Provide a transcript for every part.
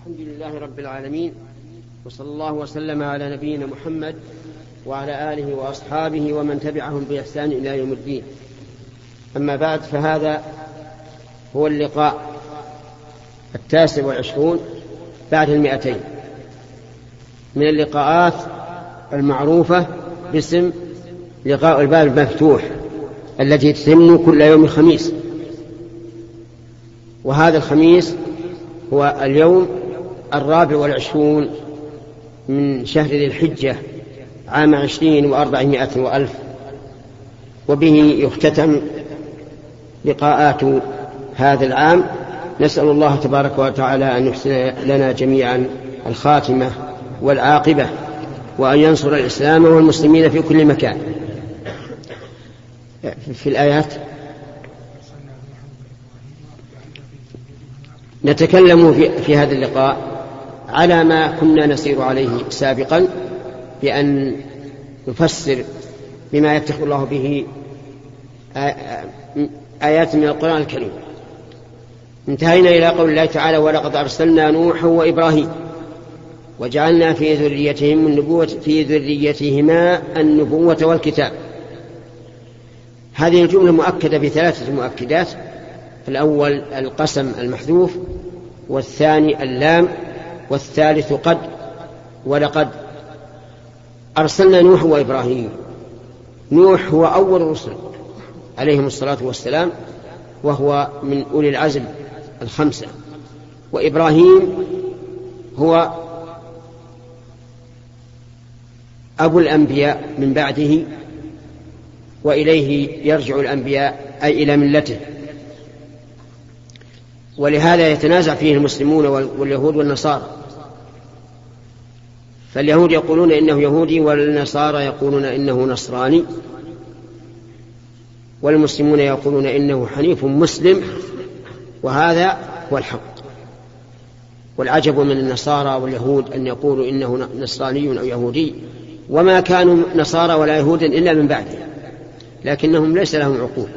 الحمد لله رب العالمين وصلى الله وسلم على نبينا محمد وعلى آله وأصحابه ومن تبعهم بإحسان إلى يوم الدين. أما بعد فهذا هو اللقاء التاسع والعشرون بعد المئتين. من اللقاءات المعروفة باسم لقاء الباب المفتوح التي تتم كل يوم خميس وهذا الخميس هو اليوم الرابع والعشرون من شهر ذي الحجة عام عشرين وأربعمائة وألف وبه يختتم لقاءات هذا العام. نسأل الله تبارك وتعالى أن يحسن لنا جميعا الخاتمة والعاقبة وأن ينصر الإسلام والمسلمين في كل مكان. في الآيات نتكلم في, في هذا اللقاء على ما كنا نسير عليه سابقا بأن نفسر بما يفتح الله به آيات من القرآن الكريم. انتهينا إلى قول الله تعالى ولقد أرسلنا نوحا وإبراهيم وجعلنا في ذريتهم النبوة في ذريتهما النبوة والكتاب. هذه الجملة مؤكدة بثلاثة مؤكدات الأول القسم المحذوف والثاني اللام والثالث قد ولقد أرسلنا نوح وإبراهيم. نوح هو أول الرسل عليهم الصلاة والسلام وهو من أولي العزم الخمسة. وإبراهيم هو أبو الأنبياء من بعده وإليه يرجع الأنبياء أي إلى ملته. ولهذا يتنازع فيه المسلمون واليهود والنصارى. فاليهود يقولون إنه يهودي والنصارى يقولون إنه نصراني والمسلمون يقولون إنه حنيف مسلم وهذا هو الحق والعجب من النصارى واليهود أن يقولوا إنه نصراني أو يهودي وما كانوا نصارى ولا يهودا إلا من بعده لكنهم ليس لهم عقول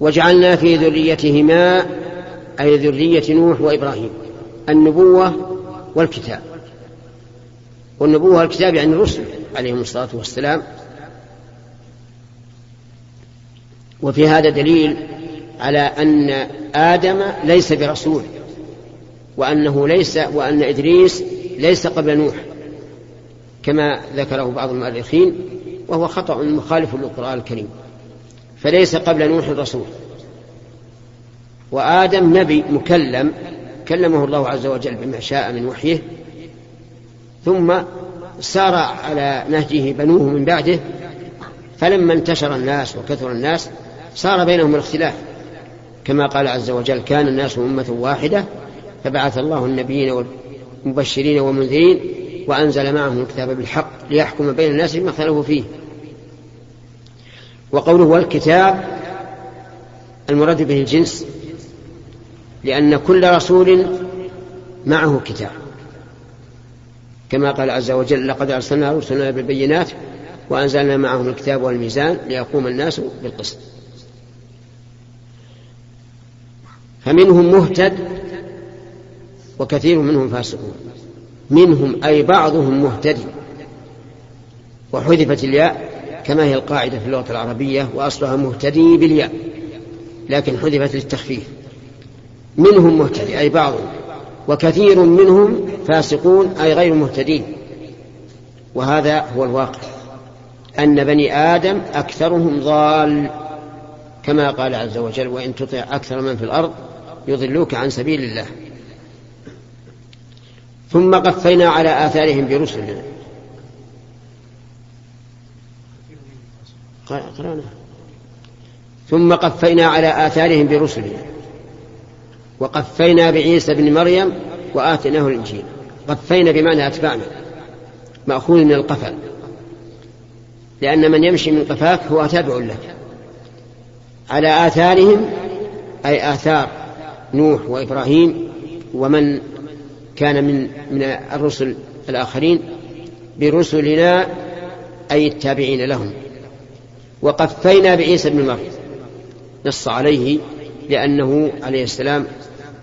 وجعلنا في ذريتهما أي ذرية نوح وإبراهيم النبوة والكتاب. والنبوة والكتاب يعني الرسل عليهم الصلاة والسلام. وفي هذا دليل على أن آدم ليس برسول وأنه ليس وأن إدريس ليس قبل نوح كما ذكره بعض المؤرخين وهو خطأ مخالف للقرآن الكريم. فليس قبل نوح رسول وآدم نبي مكلم كلمه الله عز وجل بما شاء من وحيه ثم سار على نهجه بنوه من بعده فلما انتشر الناس وكثر الناس صار بينهم الاختلاف. كما قال عز وجل كان الناس أمة واحدة فبعث الله النبيين والمبشرين والمنذرين وأنزل معهم الكتاب بالحق ليحكم بين الناس بما اختلفوا فيه. وقوله والكتاب المراد به الجنس لأن كل رسول معه كتاب. كما قال عز وجل لقد أرسلنا رسلنا بالبينات وأنزلنا معهم الكتاب والميزان ليقوم الناس بالقسط. فمنهم مهتد وكثير منهم فاسقون. منهم أي بعضهم مهتدي وحذفت الياء كما هي القاعدة في اللغة العربية وأصلها مهتدي بالياء لكن حذفت للتخفيف. منهم مهتدي أي بعضهم. وكثير منهم فاسقون أي غير مهتدين. وهذا هو الواقع. أن بني آدم أكثرهم ضال كما قال عز وجل وإن تطع أكثر من في الأرض يضلوك عن سبيل الله. ثم قفينا على آثارهم برسلنا قرأنا. ثم قفينا على آثارهم برسلنا وقفينا بعيسى بن مريم وآتيناه الإنجيل. قفينا بمعنى أتبعنا. مأخوذ من القفا لأن من يمشي من قفاك هو تابع لك. على آثارهم أي آثار نوح وإبراهيم ومن كان من من الرسل الآخرين برسلنا أي التابعين لهم. وقفينا بعيسى بن مريم. نص عليه لأنه عليه السلام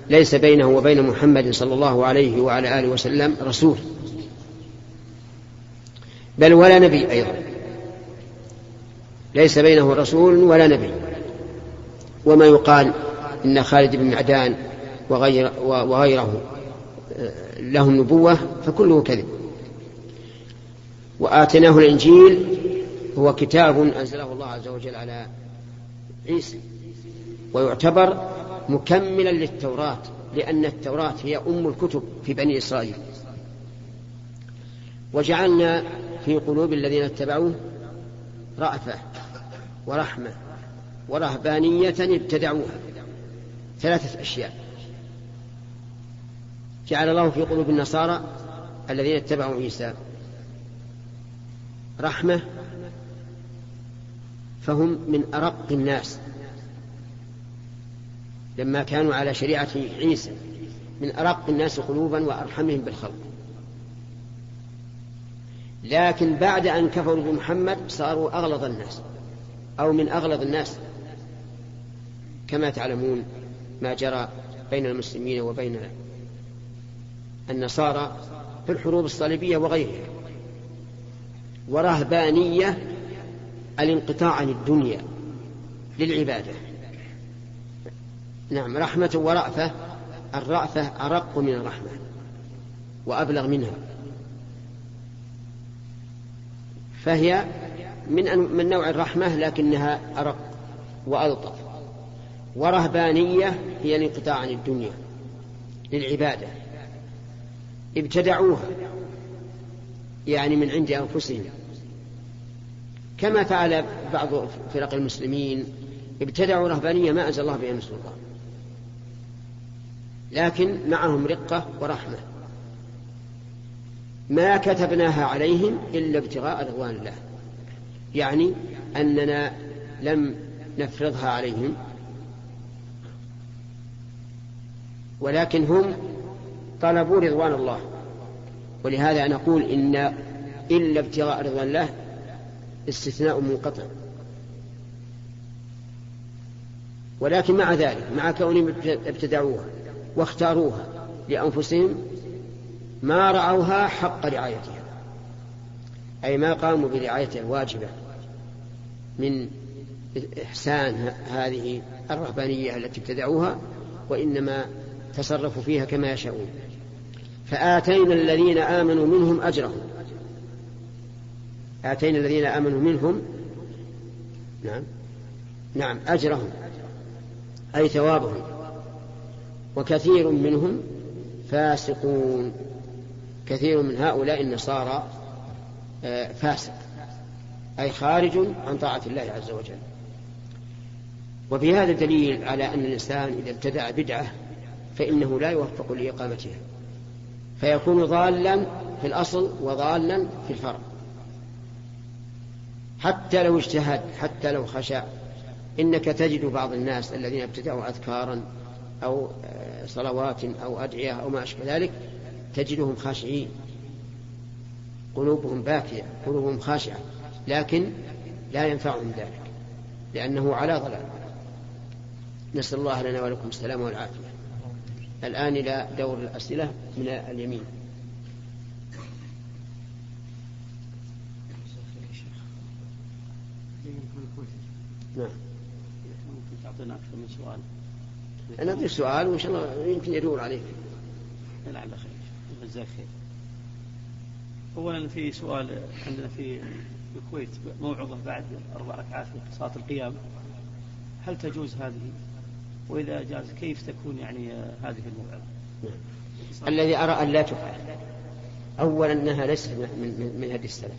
ليس بينه وبين محمد صلى الله عليه وعلى آله وسلم رسول. بل ولا نبي أيضا. ليس بينه رسول ولا نبي. وما يقال إن خالد بن معدان وغير وغيره آه، لهم نبوة فكله كذب. وآتيناه الإنجيل هو كتاب أنزله الله عز وجل على عيسى. ويعتبر مكملا للتوراة لأن التوراة هي أم الكتب في بني إسرائيل. وجعلنا في قلوب الذين اتبعوه رأفة ورحمة ورهبانية ابتدعوها. ثلاثة أشياء. جعل الله في قلوب النصارى الذين اتبعوا عيسى رحمة فهم من أرق الناس. لما كانوا على شريعة عيسى من أرق الناس قلوبا وأرحمهم بالخلق. لكن بعد أن كفروا بمحمد صاروا أغلظ الناس أو من أغلظ الناس. كما تعلمون ما جرى بين المسلمين وبين النصارى في الحروب الصليبية وغيرها. ورهبانية الانقطاع عن الدنيا للعبادة. نعم رحمة ورأفة الرأفة أرق من الرحمة وأبلغ منها. فهي من من نوع الرحمة لكنها أرق وألطف. ورهبانية هي الانقطاع عن الدنيا للعبادة. ابتدعوها يعني من عند أنفسهم. كما فعل بعض فرق المسلمين ابتدعوا رهبانية ما أنزل الله بها من سلطان. لكن معهم رقة ورحمة. ما كتبناها عليهم إلا ابتغاء رضوان الله. يعني أننا لم نفرضها عليهم ولكن هم طلبوا رضوان الله. ولهذا نقول إن إلا ابتغاء رضوان الله استثناء منقطع. ولكن مع ذلك مع كونهم ابتدعوها واختاروها لأنفسهم ما رعوها حق رعايتها أي ما قاموا برعايتها الواجبة من إحسان هذه الرهبانية التي ابتدعوها وإنما تصرفوا فيها كما يشاءون. فآتينا الذين آمنوا منهم أجرهم. آتينا الذين آمنوا منهم نعم نعم أجرهم أي ثوابهم. وكثير منهم فاسقون. كثير من هؤلاء النصارى آه، فاسق أي خارج عن طاعة الله عز وجل. وفي هذا دليل على أن الإنسان إذا ابتدع بدعة فإنه لا يوفق لإقامتها فيكون ضالا في الأصل وضالا في الفرع. حتى لو اجتهد حتى لو خشع إنك تجد بعض الناس الذين ابتدعوا أذكارا أو صلوات أو أدعية أو ما أشبه ذلك تجدهم خاشعين. قلوبهم باكية قلوبهم خاشعة. لكن لا ينفعهم ذلك لأنه على ضلال. نسأل الله لنا ولكم السلام والعافية. الآن إلى دور الأسئلة من اليمين. نعم. تعطينا أكثر من سؤال. نعطي سؤال وإن شاء الله يمكن يدور عليه. لعل خير. جزاك خير. أولا في سؤال عندنا في الكويت موعظة بعد أربع ركعات في صلاة القيام هل تجوز هذه؟ وإذا جاز كيف تكون يعني هذه الموعظة؟ الذي أرى أن لا تفعل. أولا أنها ليست من, من هدي السلف.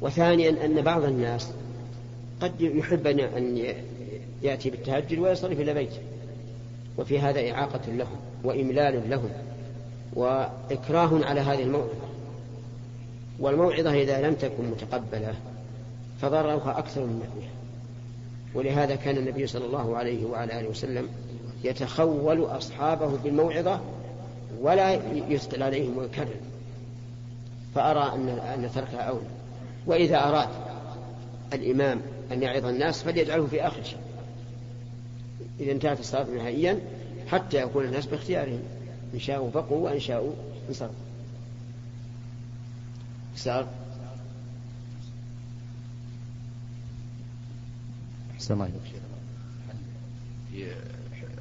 وثانيا أن بعض الناس قد يحب أن يأتي بالتهجد ويصرف إلى بيته وفي هذا إعاقة لهم وإملال لهم وإكراه على هذه الموعظة. والموعظة إذا لم تكن متقبلة فضررها أكثر من نفعها ولهذا كان النبي صلى الله عليه وعلى آله وسلم يتخول أصحابه بالموعظة ولا يثقل عليهم ويكرر فأرى أن أن تركها أولى. وإذا أراد الإمام أن يعظ الناس فليجعله في آخر شيء. إذا انتهت الصلاة نهائيا حتى يكون الناس باختيارهم إن شاءوا بقوا وإن شاءوا انصرفوا سار أحسن الله في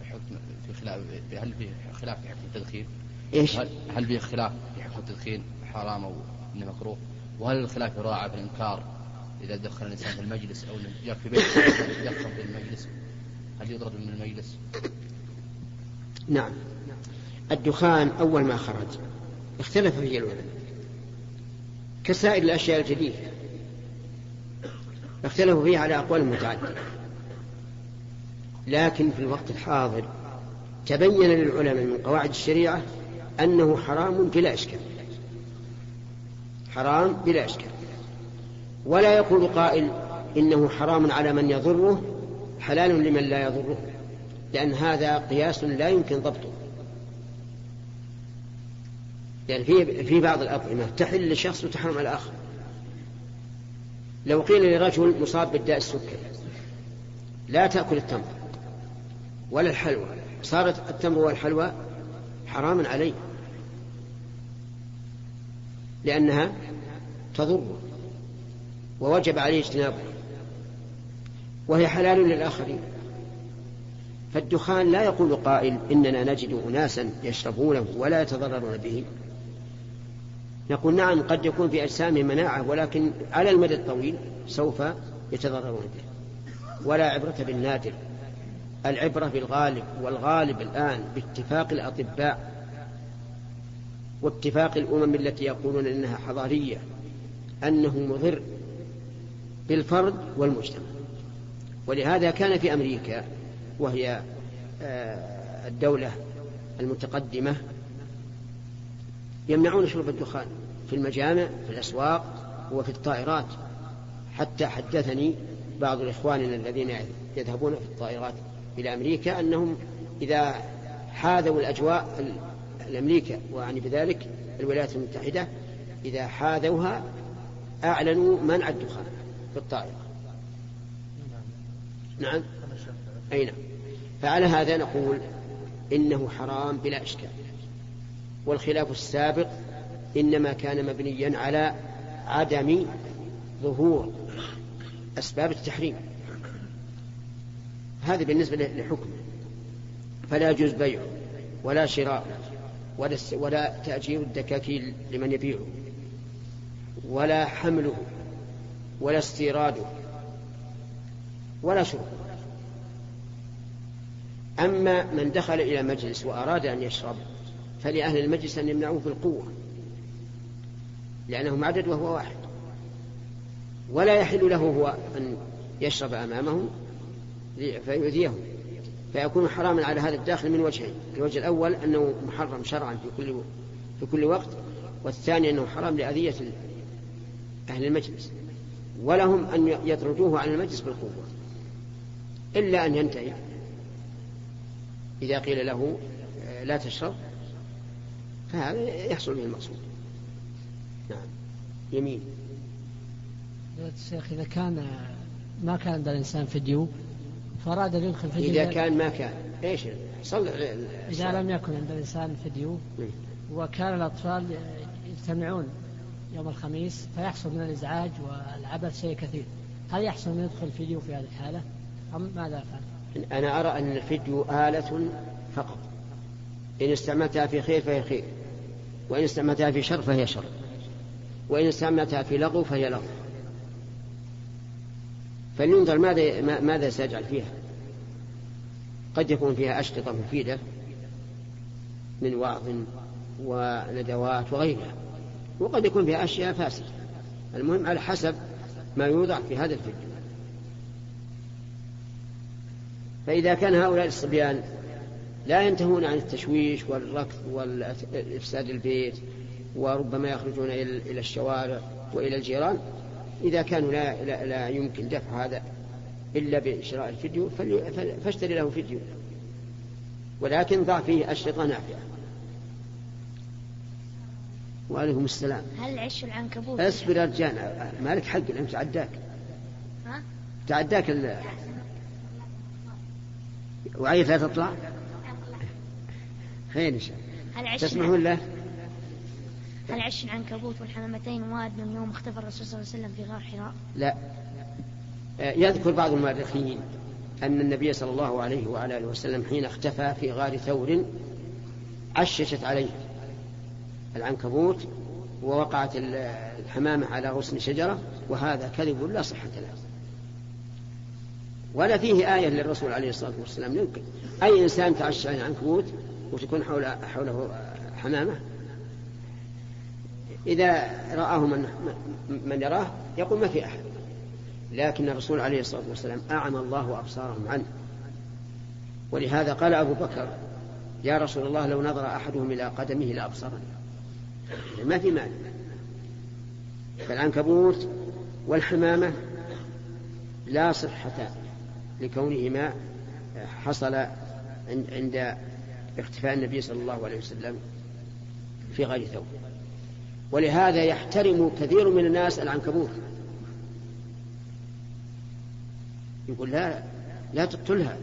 حكم في خلاف هل في خلاف في حكم التدخين؟ إيش؟ هل في خلاف في حكم التدخين حرام أو إنه مكروه؟ وهل الخلاف يراعى في الإنكار إذا دخل الإنسان في المجلس أو في بيت يدخل في المجلس هل يطرد من المجلس؟ نعم. الدخان أول ما خرج. اختلف فيه العلماء. كسائر الأشياء الجديدة. اختلفوا فيه على أقوال متعددة. لكن في الوقت الحاضر تبين للعلماء من قواعد الشريعة أنه حرام بلا إشكال. حرام بلا إشكال. ولا يقول قائل إنه حرام على من يضره حلال لمن لا يضره. لأن هذا قياس لا يمكن ضبطه. يعني في في بعض الأطعمة تحل لشخص وتحرم على الآخر. لو قيل لرجل مصاب بالداء السكري لا تأكل التمر ولا الحلوى. صارت التمر والحلوى حراما عليه. لأنها تضر ووجب عليه اجتنابها وهي حلال للآخرين. فالدخان لا يقول قائل إننا نجد أناسا يشربونه ولا يتضررون به نقول نعم قد يكون في أجسامهم مناعة ولكن على المدى الطويل سوف يتضررون به. ولا عبرة بالنادر. العبرة بالغالب والغالب الآن باتفاق الأطباء واتفاق الأمم التي يقولون إنها حضارية أنه مضر بالفرد والمجتمع. ولهذا كان في أمريكا وهي آه، الدولة المتقدمة يمنعون شرب الدخان في المجامع في الأسواق وفي الطائرات. حتى حدثني بعض إخواننا الذين يذهبون في الطائرات إلى أمريكا أنهم إذا حاذوا الأجواء الأمريكا وأعني بذلك الولايات المتحدة إذا حاذوها أعلنوا منع الدخان في الطائرة. نعم. أي نعم. فعلى هذا نقول إنه حرام بلا إشكال. والخلاف السابق إنما كان مبنيا على عدم ظهور أسباب التحريم. هذا بالنسبة لحكم فلا يجوز بيعه ولا شراء ولا, ولا تأجير الدكاكيل لمن يبيعه ولا حمله ولا استيراده ولا شربه أما من دخل إلى مجلس وأراد أن يشرب فلأهل المجلس أن يمنعوه بالقوة لأنهم عدد وهو واحد. ولا يحل له هو أن يشرب أمامهم فيؤذيهم. فيكون حراما على هذا الداخل من وجهين الوجه الأول أنه محرم شرعا في كل في كل وقت والثاني أنه حرام لأذية أهل المجلس. ولهم أن يطردوه عن المجلس بالقوة. إلا أن ينتهي. إذا قيل له آه، لا تشرب فهذا يحصل به المقصود. نعم. يمين. الشيخ إذا كان ما كان عند الإنسان فيديو فأراد أن يدخل فيديو إذا كان ما كان. إيش؟ صل إذا لم يكن عند الإنسان فيديو وكان الأطفال يجتمعون يوم الخميس فيحصل من الإزعاج والعبث شيء كثير. هل يحصل أن يدخل فيديو في هذه الحالة؟ أم ماذا يفعل؟ أنا أرى أن الفيديو آلة فقط. إن استعملتها في خير فهي خير وإن استعملتها في شر فهي شر وإن استعملتها في لغو فهي لغو. فلينظر ماذا ماذا سيجعل فيها. قد يكون فيها أشرطة مفيدة من وعظ وندوات وغيرها وقد يكون فيها أشياء فاسدة. المهم على حسب ما يوضع في هذا الفيديو فإذا كان هؤلاء الصبيان لا ينتهون عن التشويش والركض والإفساد البيت وربما يخرجون إلى الشوارع وإلى الجيران إذا كانوا لا, لا, لا يمكن دفع هذا إلا بشراء الفيديو فاشتري له فيديو. ولكن ضع فيه أشرطة نافعة. وعليكم السلام. هل عش العنكبوت؟ اصبر يا رجال مالك حق الان تعداك ها؟ تعداك ال... وعيت لا تطلع خير إن شاء الله. تسمحون له؟ هل عش العنكبوت والحمامتين وارد من يوم اختفى الرسول صلى الله عليه وسلم في غار حراء؟ لا. آه، يذكر بعض المؤرخين أن النبي صلى الله عليه وعلى آله وسلم حين اختفى في غار ثور عششت عليه العنكبوت ووقعت ال- الحمامة على غصن شجرة وهذا كذب لا صحة له. ولا فيه آية للرسول عليه الصلاة والسلام. يمكن أي إنسان تعشى العنكبوت وتكون حول حوله حمامة. إذا رآه من, من يراه يقول ما في أحد. لكن الرسول عليه الصلاة والسلام أعمى الله أبصارهم عنه. ولهذا قال أبو بكر يا رسول الله لو نظر أحدهم إلى قدمه لأبصرني. ما في مانع. فالعنكبوت والحمامة لا صحة لكونهما حصل عند- اختفاء النبي صلى الله عليه وسلم في غير ثوب. ولهذا يحترم كثير من الناس العنكبوت. يقول لا لا تقتلها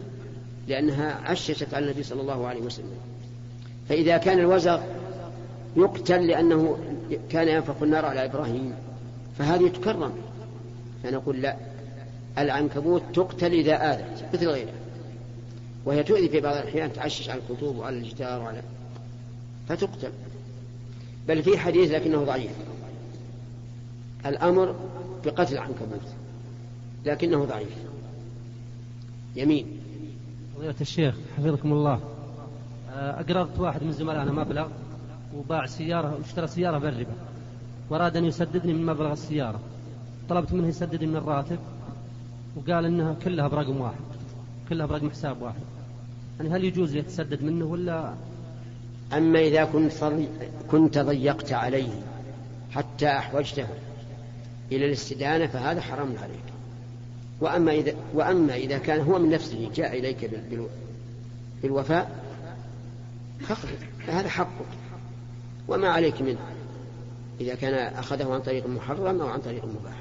لأنها عششت على النبي صلى الله عليه وسلم. فإذا كان الوزغ يقتل لأنه كان ينفخ النار على إبراهيم فهذه تكرم. فنقول لا. العنكبوت تقتل إذا آذت مثل غيرها وهي تؤذي في بعض الأحيان تعشش على الخطوب وعلى الجدار وعلى فتقتل. بل في حديث لكنه ضعيف. الأمر بقتل العنكبوت لكنه ضعيف. يمين. فضيلة الشيخ حفظكم الله. آه، أقرضت واحد من زملائنا مبلغ وباع سيارة واشترى سيارة بالربا. وأراد أن يسددني من مبلغ السيارة. طلبت منه يسددني من الراتب. وقال إنها كلها برقم واحد كلها برقم حساب واحد. يعني هل يجوز يتسدد منه ولا؟ أما إذا كنت كنت ضيقت عليه حتى أحوجته إلى الاستدانة فهذا حرام عليك. وأما إذا وأما إذا كان هو من نفسه جاء بال- بالوفاء فاقضي فهذا حقك وما عليك منه إذا كان أخذه عن طريق محرم أو عن طريق مباح.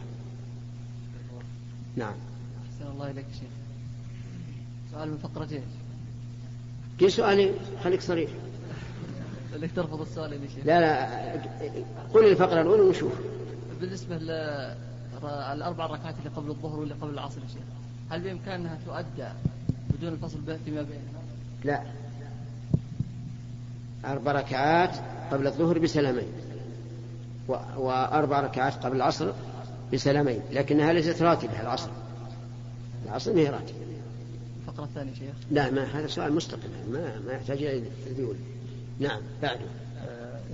نعم. أحسن الله إليك شيخ. سؤال من فقرتين في سؤالي خليك صريح. لك ترفض السؤال يا شيخ. لا لا قل الفقرة الأولى ونشوف بالنسبة للأربع ركعات اللي قبل الظهر واللي قبل العصر يا شيخ هل بإمكانها تؤدى بدون الفصل فيما بينها؟ لا. أربع ركعات قبل الظهر بسلامين. وأربع ركعات قبل العصر بسلامين. لكنها ليست راتبة العصر. العصر ما هي راتبة الفقرة الثانية شيخ؟ لا ما هذا سؤال مستقل. ما ما يحتاج إلى ذيول نعم بعده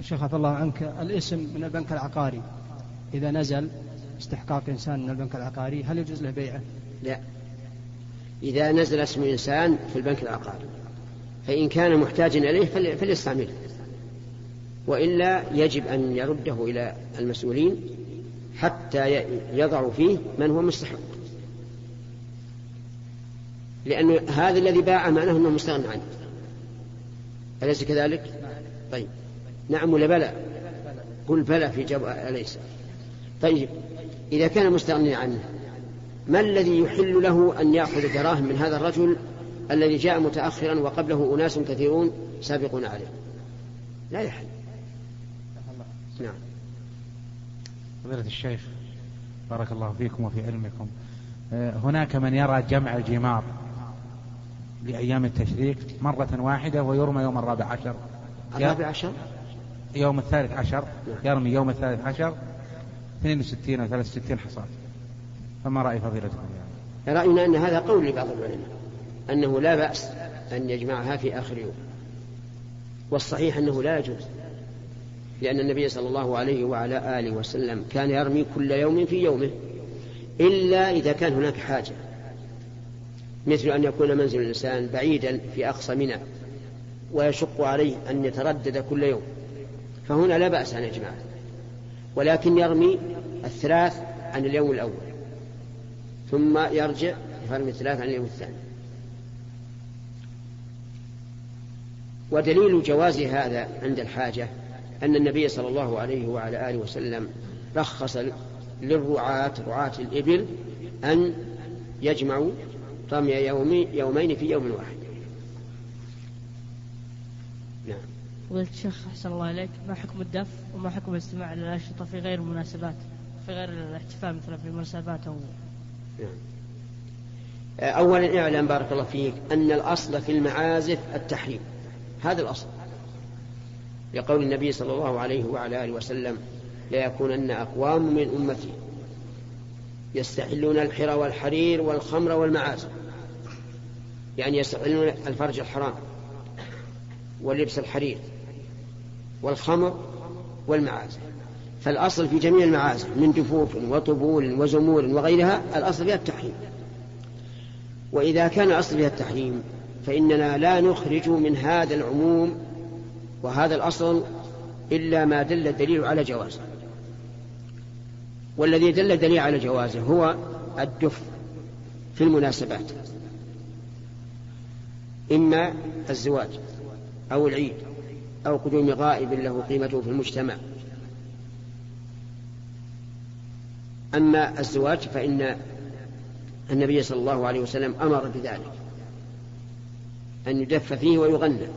شيخ عفى الله عنك الاسم من البنك العقاري. إذا نزل استحقاق إنسان من البنك العقاري هل يجوز له بيعه؟ لا. إذا نزل اسم إنسان في البنك العقاري فإن كان محتاجا إليه فلي- فليستعمله. وإلا يجب أن يرده إلى المسؤولين حتى ي- يضعوا فيه من هو مستحق. لأن هذا الذي باع معناه أنه مستغنى عنه. أليس كذلك؟ طيب. نعم ولا بلى؟ قل بلى في جواب أليس؟ طيب. إذا كان مستغنيا عنه ما الذي يحل له أن يأخذ دراهم من هذا الرجل الذي جاء متأخرا وقبله أناس كثيرون سابقون عليه؟ لا يحل. نعم. فضيلة الشيخ بارك الله فيكم وفي علمكم. آه، هناك من يرى جمع الجمار. لأيام التشريك مرة واحدة ويرمى يوم الرابع عشر. الرابع عشر؟ يوم الثالث عشر. يرمي يوم الثالث عشر. 62 أو 63 حصاد. فما رأي فضيلتكم يعني؟ رأينا أن هذا قول لبعض العلماء أنه لا بأس أن يجمعها في آخر يوم. والصحيح أنه لا يجوز لأن النبي صلى الله عليه وعلى آله وسلم كان يرمي كل يوم في يومه إلا إذا كان هناك حاجة. مثل أن يكون منزل الإنسان بعيدا في أقصى منى ويشق عليه أن يتردد كل يوم. فهنا لا بأس أن يجمعه ولكن يرمي الثلاث عن اليوم الأول ثم يرجع يرمي الثلاث عن اليوم الثاني. ودليل جواز هذا عند الحاجة أن النبي صلى الله عليه وعلى آله وسلم رخص للرعاة رعاة الإبل أن يجمعوا رمي يومي يومين في يوم واحد. نعم. فضيلة الشيخ أحسن الله إليك ما حكم الدف وما حكم الاستماع إلى الأنشطة في غير المناسبات في غير الاحتفال مثلا في مناسبات أو أولا اعلم بارك الله فيك أن الأصل في المعازف التحريم. هذا الأصل. لقول النبي صلى الله عليه وعلى آله وسلم ليكونن أقوام من أمتي يستحلون الحر والحرير والخمر والمعازف. يعني يستحلون الفرج الحرام ولبس الحرير والخمر والمعازف. فالأصل في جميع المعازف من دفوف وطبول وزمور وغيرها الأصل فيها التحريم. وإذا كان الأصل فيها التحريم فإننا لا نخرج من هذا العموم وهذا الأصل إلا ما دل الدليل على جوازه. والذي دل الدليل على جوازه هو الدف في المناسبات. إما الزواج أو العيد أو قدوم غائب له قيمته في المجتمع. أما الزواج فإن النبي صلى الله عليه وسلم أمر بذلك أن يدف فيه ويغنى.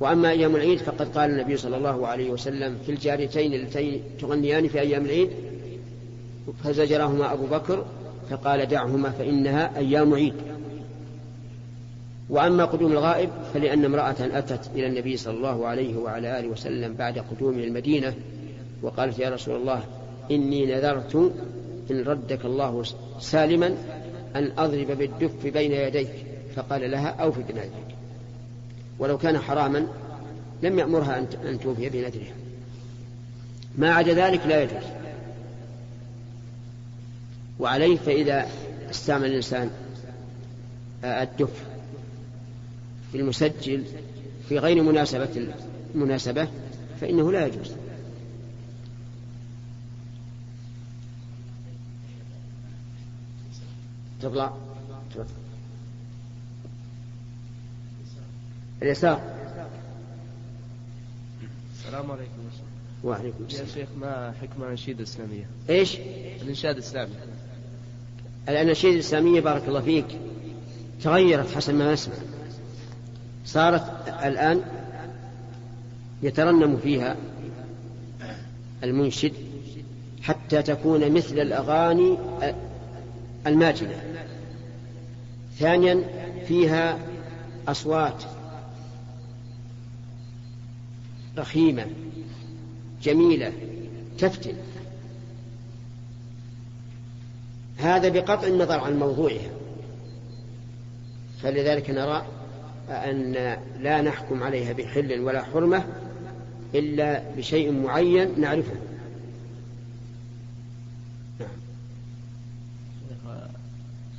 وأما أيام العيد فقد قال النبي صلى الله عليه وسلم في الجاريتين اللتين تغنيان في أيام العيد فزجرهما أبو بكر فقال دعهما فإنها أيام عيد. وأما قدوم الغائب فلأن امرأة أتت إلى النبي صلى الله عليه وعلى آله وسلم بعد قدوم المدينة وقالت يا رسول الله إني نذرت إن ردك الله سالما أن أضرب بالدف بين يديك فقال لها أوفي بنذرك ولو كان حراما لم يأمرها أن توفي بنذرها. ما عدا ذلك لا يجوز. وعليه فإذا استعمل الإنسان الدف. في المسجل في غير مناسبة المناسبة فإنه لا يجوز. تطلع. اليسار. السلام عليكم. وعليكم السلام. يا شيخ ما حكم الأنشيد الإسلامية؟ إيش؟ الإنشاد الإسلامي. الأناشيد الإسلامية بارك الله فيك تغيرت حسب ما نسمع. صارت الآن يترنم فيها المنشد حتى تكون مثل الأغاني الماجنة. ثانيا فيها أصوات رخيمة جميلة تفتن. هذا بقطع النظر عن موضوعها. فلذلك نرى أن لا نحكم عليها بحل ولا حرمة إلا بشيء معين نعرفه.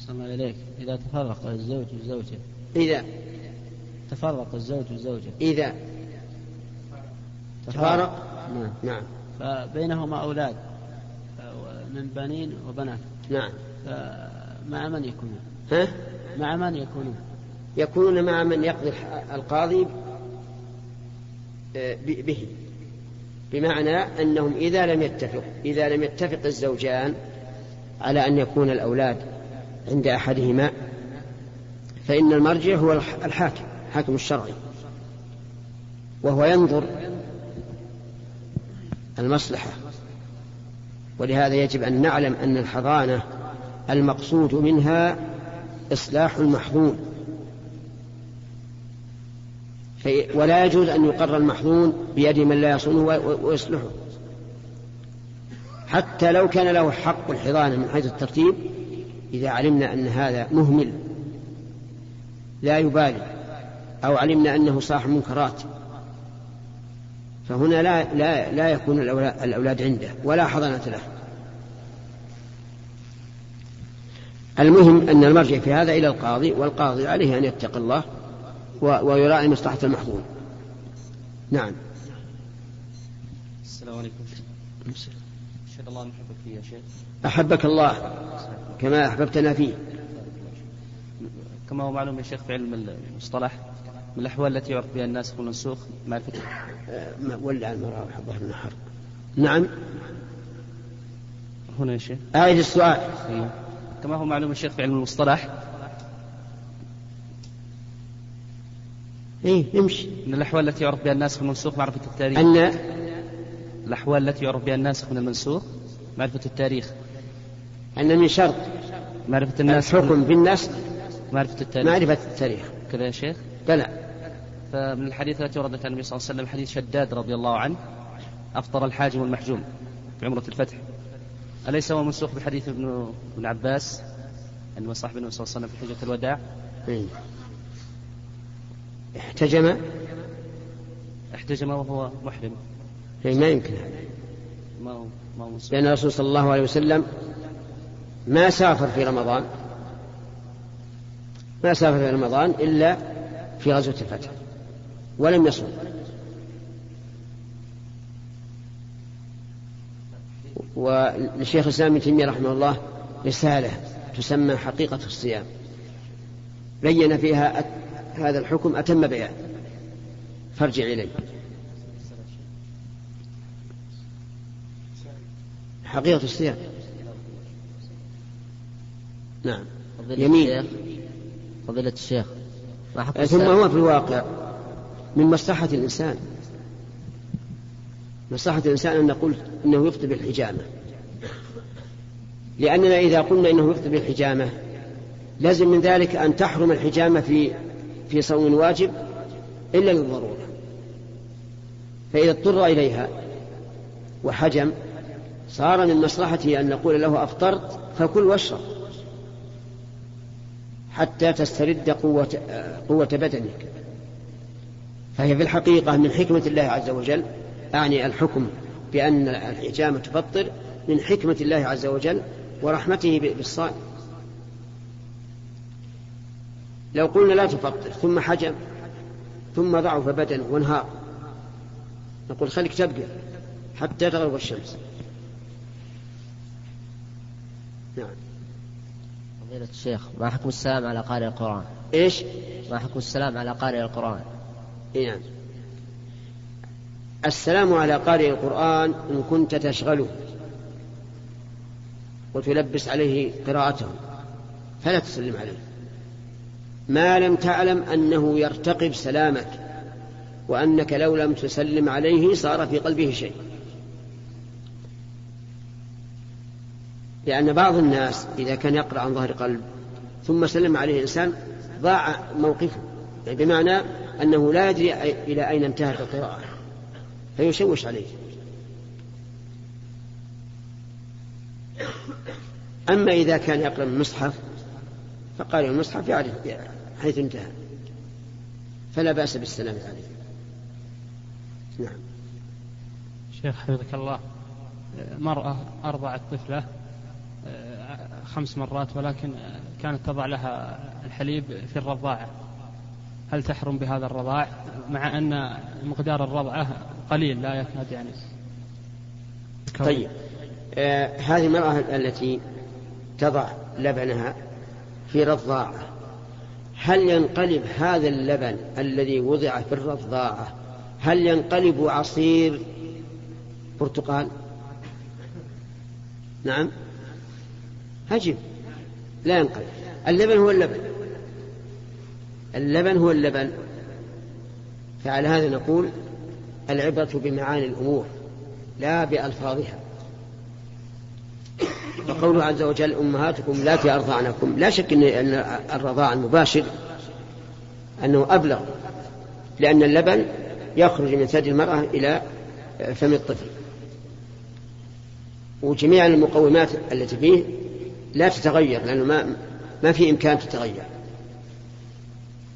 الله إليك إذا تفرق الزوج والزوجة إذا. تفرق الزوج والزوجة إذا. تفارق. نعم نعم. فبينهما أولاد. من بنين وبنات. نعم. مع من يكونون؟ ها؟ مع من يكونون؟ يكونون مع من يقضي القاضي به. بمعنى أنهم إذا لم يتفق إذا لم يتفق الزوجان على أن يكون الأولاد عند أحدهما فإن المرجع هو الحاكم الحاكم الشرعي. وهو ينظر المصلحة. ولهذا يجب أن نعلم أن الحضانة المقصود منها إصلاح المحظون. ولا يجوز أن يقر المحظون بيد من لا يصونه ويصلحه. حتى لو كان له حق الحضانة من حيث الترتيب إذا علمنا أن هذا مهمل لا يبالي. أو علمنا أنه صاحب منكرات. فهنا لا لا لا يكون الأولاد, عنده ولا حضانة له. المهم أن المرجع في هذا إلى القاضي والقاضي عليه أن يتقي الله. ويراعي مصلحة المحظوظ. نعم. السلام عليكم. أشهد الله أن أحبك فيه يا شيخ. أحبك الله كما أحببتنا فيه. كما هو معلوم يا شيخ في علم المصطلح من الأحوال التي يعرف بها الناسخ والمنسوخ معرفة أه ولع المراوح ظهر النهار نعم. هنا يا شيخ. آية السؤال. أيوه. كما هو معلوم الشيخ في علم المصطلح إيه يمشي. من الأحوال التي يعرف بها الناسخ والمنسوخ معرفة التاريخ. أن الأحوال التي يعرف بها الناسخ من المنسوخ معرفة التاريخ. أن من شرط معرفة الناسخ الحكم بالنسخ معرفة التاريخ. معرفة التاريخ. كذا يا شيخ؟ بلى فمن الحديث التي وردت عن النبي صلى الله عليه وسلم حديث شداد رضي الله عنه أفطر الحاجم والمحجوم في عمرة الفتح. أليس هو منسوخ بحديث ابن ابن عباس؟ أنه صاحب النبي صلى الله عليه وسلم في حجة الوداع. إيه. احتجم؟ احتجم وهو محرم. إيه ما يمكن. هذا ما هو ما هو لأن الرسول صلى الله عليه وسلم ما سافر في رمضان. ما سافر في رمضان إلا في غزوة الفتح. ولم يصوم. ولشيخ الإسلام ابن تيمية رحمه الله رسالة تسمى حقيقة الصيام. بين فيها هذا الحكم أتم بيان. فارجع إليه. حقيقة الصيام نعم. فضيلة يمين. الشيخ. فضيلة الشيخ ثم؟ هو في الواقع. من مصلحة الإنسان. مصلحة الإنسان أن نقول إنه يفطر بالحجامة. لأننا إذا قلنا إنه يفطر بالحجامة لازم من ذلك أن تحرم الحجامة في في صوم واجب إلا للضرورة فإذا اضطر إليها وحجم صار من مصلحته أن نقول له أفطرت فكل واشرب حتى تسترد قوة, قوة بدنك. فهي في الحقيقة من حكمة الله عز وجل أعني الحكم بأن الحجامة تفطر من حكمة الله عز وجل ورحمته بالصائم. لو قلنا لا تفطر ثم حجم ثم ضعف بدنه وانهار. نقول خليك تبقى حتى تغرب الشمس. نعم. فضيلة الشيخ ما حكم السلام على قارئ القرآن؟ إيش؟ ما حكم السلام على قارئ القرآن؟ إيه نعم. السلام على قارئ القرآن إن كنت تشغله وتلبس عليه قراءته فلا تسلم عليه. ما لم تعلم أنه يرتقب سلامك وأنك لو لم تسلم عليه صار في قلبه شيء. لأن بعض الناس إذا كان يقرأ عن ظهر قلب ثم سلم عليه إنسان ضاع موقفه. يعني بمعنى أنه لا يدري إلى أين انتهت القراءة فيشوش عليه. أما إذا كان يقرأ من المصحف فقال المصحف يعرف حيث انتهى. فلا بأس بالسلام عليه نعم. شيخ حفظك الله مرأة أرضعت طفلة خمس مرات ولكن كانت تضع لها الحليب في الرضاعة هل تحرم بهذا الرضاع؟ مع أن مقدار الرضعة قليل لا يكاد يعني. طيب. آه هذه المرأة التي تضع لبنها في رضاعة هل ينقلب هذا اللبن الذي وضع في الرضاعة هل ينقلب عصير؟ برتقال. نعم. هجم لا ينقلب. اللبن هو اللبن. اللبن هو اللبن. فعلى هذا نقول العبرة بمعاني الأمور لا بألفاظها. وقوله عز وجل أمهاتكم لا أرضعنكم لا شك أن الرضاع المباشر أنه أبلغ لأن اللبن يخرج من ثدي المرأة إلى فم الطفل. وجميع المقومات التي فيه لا تتغير لأنه ما ما في إمكان تتغير.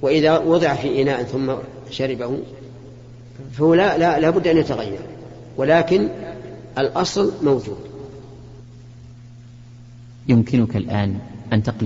وإذا وضع في إناء ثم شربه فهو لا لا لابد أن يتغير. ولكن الأصل موجود. يمكنك الآن أن تقلب